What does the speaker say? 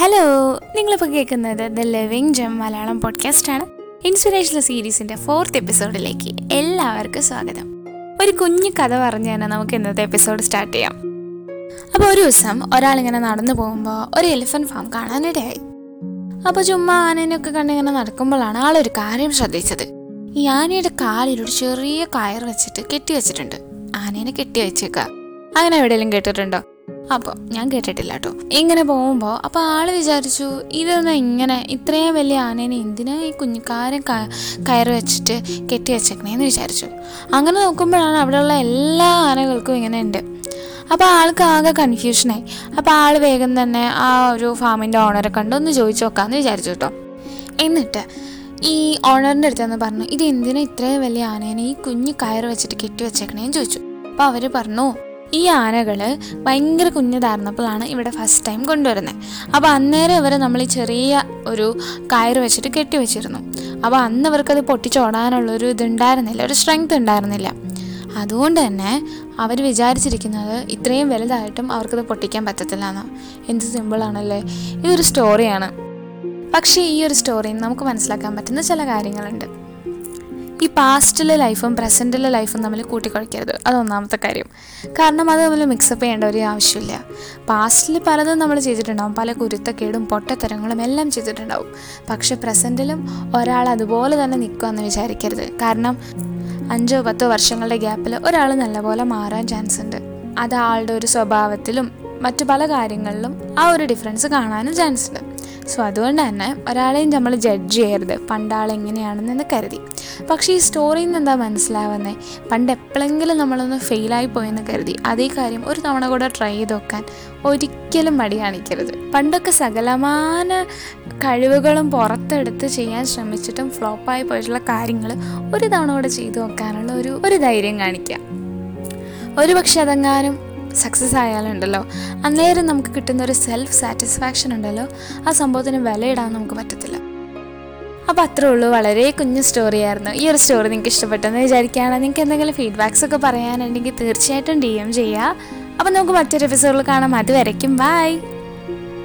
Hello നിങ്ങളിപ്പോൾ കേൾക്കുന്നത് the living jam Malayalam podcast ആണ്. ഇൻസ്പിറേഷണൽ സീരീസിന്റെ ഫോർത്ത് എപ്പിസോഡിലേക്ക് എല്ലാവർക്കും സ്വാഗതം. ഒരു കുഞ്ഞു കഥ പറഞ്ഞു തന്നെ നമുക്ക് ഇന്നത്തെ എപ്പിസോഡ് സ്റ്റാർട്ട് ചെയ്യാം. അപ്പോൾ ഒരു ദിവസം ഒരാളിങ്ങനെ നടന്നു പോകുമ്പോൾ ഒരു എലിഫന്റ് ഫാം കാണാനിടയായി. അപ്പോൾ ചുമ്മാ ആനേനൊക്കെ കണ്ടിങ്ങനെ നടക്കുമ്പോഴാണ് ആളൊരു കാര്യം ശ്രദ്ധിച്ചത്. ഈ ആനയുടെ കാലിൽ ഒരു ചെറിയ കയർ വെച്ചിട്ട് കെട്ടി വെച്ചിട്ടുണ്ട്. ആനേനെ കെട്ടി അങ്ങനെ എവിടെയെങ്കിലും കേട്ടിട്ടുണ്ടോ? അപ്പോൾ ഞാൻ കേട്ടിട്ടില്ല കേട്ടോ ഇങ്ങനെ പോകുമ്പോൾ അപ്പോൾ ആൾ വിചാരിച്ചു ഇതൊന്നും ഇങ്ങനെ ഇത്രയും വലിയ ആനേനെ എന്തിനാ ഈ കുഞ്ഞുകാരൻ കയറി വെച്ചിട്ട് കെട്ടി വെച്ചേക്കണേന്ന് വിചാരിച്ചു. അങ്ങനെ നോക്കുമ്പോഴാണ് അവിടെയുള്ള എല്ലാ ആനകൾക്കും ഇങ്ങനെ ഉണ്ട്. അപ്പോൾ ആൾക്ക് ആകെ കൺഫ്യൂഷനായി അപ്പോൾ ആൾ വേഗം തന്നെ ആ ഒരു ഫാമിന്റെ ഓണറെ കണ്ടൊന്ന് ചോദിച്ചു നോക്കാമെന്ന് വിചാരിച്ചു കേട്ടോ എന്നിട്ട് ഈ ഓണറിന്റെ അടുത്ത് പറഞ്ഞു ഇത് എന്തിനാ ഇത്രയും വലിയ ആനേനെ ഈ കുഞ്ഞു കയറ് വെച്ചിട്ട് കെട്ടി വെച്ചേക്കണേന്ന് ചോദിച്ചു. അപ്പോൾ അവർ പറഞ്ഞു ഈ ആനകൾ ഭയങ്കര കുഞ്ഞതായിരുന്നപ്പോഴാണ് ഇവിടെ ഫസ്റ്റ് ടൈം കൊണ്ടുവരുന്നത് അപ്പോൾ അന്നേരം ഇവർ നമ്മൾ ഈ ചെറിയ ഒരു കയറ് വെച്ചിട്ട് കെട്ടി വെച്ചിരുന്നു. അപ്പോൾ അന്ന് ഇവർക്കത് പൊട്ടിച്ചോടാനുള്ളൊരു ഇതുണ്ടായിരുന്നില്ല ഒരു സ്ട്രെങ്ത് ഉണ്ടായിരുന്നില്ല. അതുകൊണ്ട് തന്നെ അവർ വിചാരിച്ചിരിക്കുന്നത് ഇത്രയും വലുതായിട്ടും അവർക്കത് പൊട്ടിക്കാൻ പറ്റത്തില്ല എന്ന് എന്ത് സിമ്പിളാണല്ലേ ഇതൊരു സ്റ്റോറിയാണ് പക്ഷേ ഈ ഒരു സ്റ്റോറിയിൽ നമുക്ക് മനസ്സിലാക്കാൻ പറ്റുന്ന ചില കാര്യങ്ങളുണ്ട്. ഈ പാസ്റ്റിലെ ലൈഫും പ്രസന്റിലെ ലൈഫും തമ്മിൽ കൂട്ടിക്കുഴയ്ക്കരുത്. അത് ഒന്നാമത്തെ കാര്യം. കാരണം അത് തമ്മിൽ മിക്സപ്പ് ചെയ്യേണ്ട ഒരു ആവശ്യമില്ല. പാസ്റ്റിൽ പലതും നമ്മൾ ചെയ്തിട്ടുണ്ടാവും. പല കുരുത്തക്കേടും പൊട്ടത്തരങ്ങളും എല്ലാം ചെയ്തിട്ടുണ്ടാവും. പക്ഷെ പ്രസന്റിലും ഒരാൾ അതുപോലെ തന്നെ നിൽക്കുമെന്ന് വിചാരിക്കരുത്. കാരണം അഞ്ചോ പത്തോ വർഷങ്ങളുടെ ഗ്യാപ്പിൽ ഒരാൾ നല്ലപോലെ മാറാൻ ചാൻസ് ഉണ്ട് അത് ആളുടെ ഒരു സ്വഭാവത്തിലും മറ്റു പല കാര്യങ്ങളിലും ആ ഒരു ഡിഫറൻസ് കാണാനും ചാൻസ് ഉണ്ട് സോ അതുകൊണ്ട് തന്നെ ഒരാളെയും നമ്മൾ ജഡ്ജ് ചെയ്യരുത്. പണ്ടാൾ എങ്ങനെയാണെന്ന് കരുതി. പക്ഷേ ഈ സ്റ്റോറിയിൽ നിന്ന് എന്താ മനസ്സിലാവുന്നത് പണ്ട് എപ്പോഴെങ്കിലും നമ്മളൊന്ന് ഫെയിലായി പോയെന്ന് കരുതി അതേ കാര്യം ഒരു തവണ കൂടെ ട്രൈ ചെയ്ത് നോക്കാൻ ഒരിക്കലും മടി കാണിക്കരുത്. പണ്ടൊക്കെ സകലമാന കഴിവുകളും പുറത്തെടുത്ത് ചെയ്യാൻ ശ്രമിച്ചിട്ടും ഫ്ലോപ്പായി പോയിട്ടുള്ള കാര്യങ്ങൾ ഒരു തവണ കൂടെ ചെയ്തു നോക്കാനുള്ള ഒരു ഒരു ധൈര്യം കാണിക്കുക ഒരു പക്ഷെ അതെങ്ങാനും സക്സസ് ആയാലുണ്ടല്ലോ. അന്നേരം നമുക്ക് കിട്ടുന്ന ഒരു സെൽഫ് സാറ്റിസ്ഫാക്ഷൻ ഉണ്ടല്ലോ. ആ സംഭവത്തിന് വിലയിടാൻ നമുക്ക് പറ്റത്തില്ല. അപ്പോൾ അത്രേ ഉള്ളൂ. വളരെ കുഞ്ഞു സ്റ്റോറി ആയിരുന്നു. ഈ ഒരു സ്റ്റോറി നിങ്ങൾക്ക് ഇഷ്ടപ്പെട്ടെന്ന് വിചാരിക്കുകയാണ്. നിങ്ങൾക്ക് എന്തെങ്കിലും ഫീഡ്ബാക്സ് ഒക്കെ പറയാനുണ്ടെങ്കിൽ തീർച്ചയായിട്ടും ഡി എം ചെയ്യുക അപ്പോൾ നമുക്ക് മറ്റൊരു എപ്പിസോഡിൽ കാണാം. അതുവരയ്ക്കും ബൈ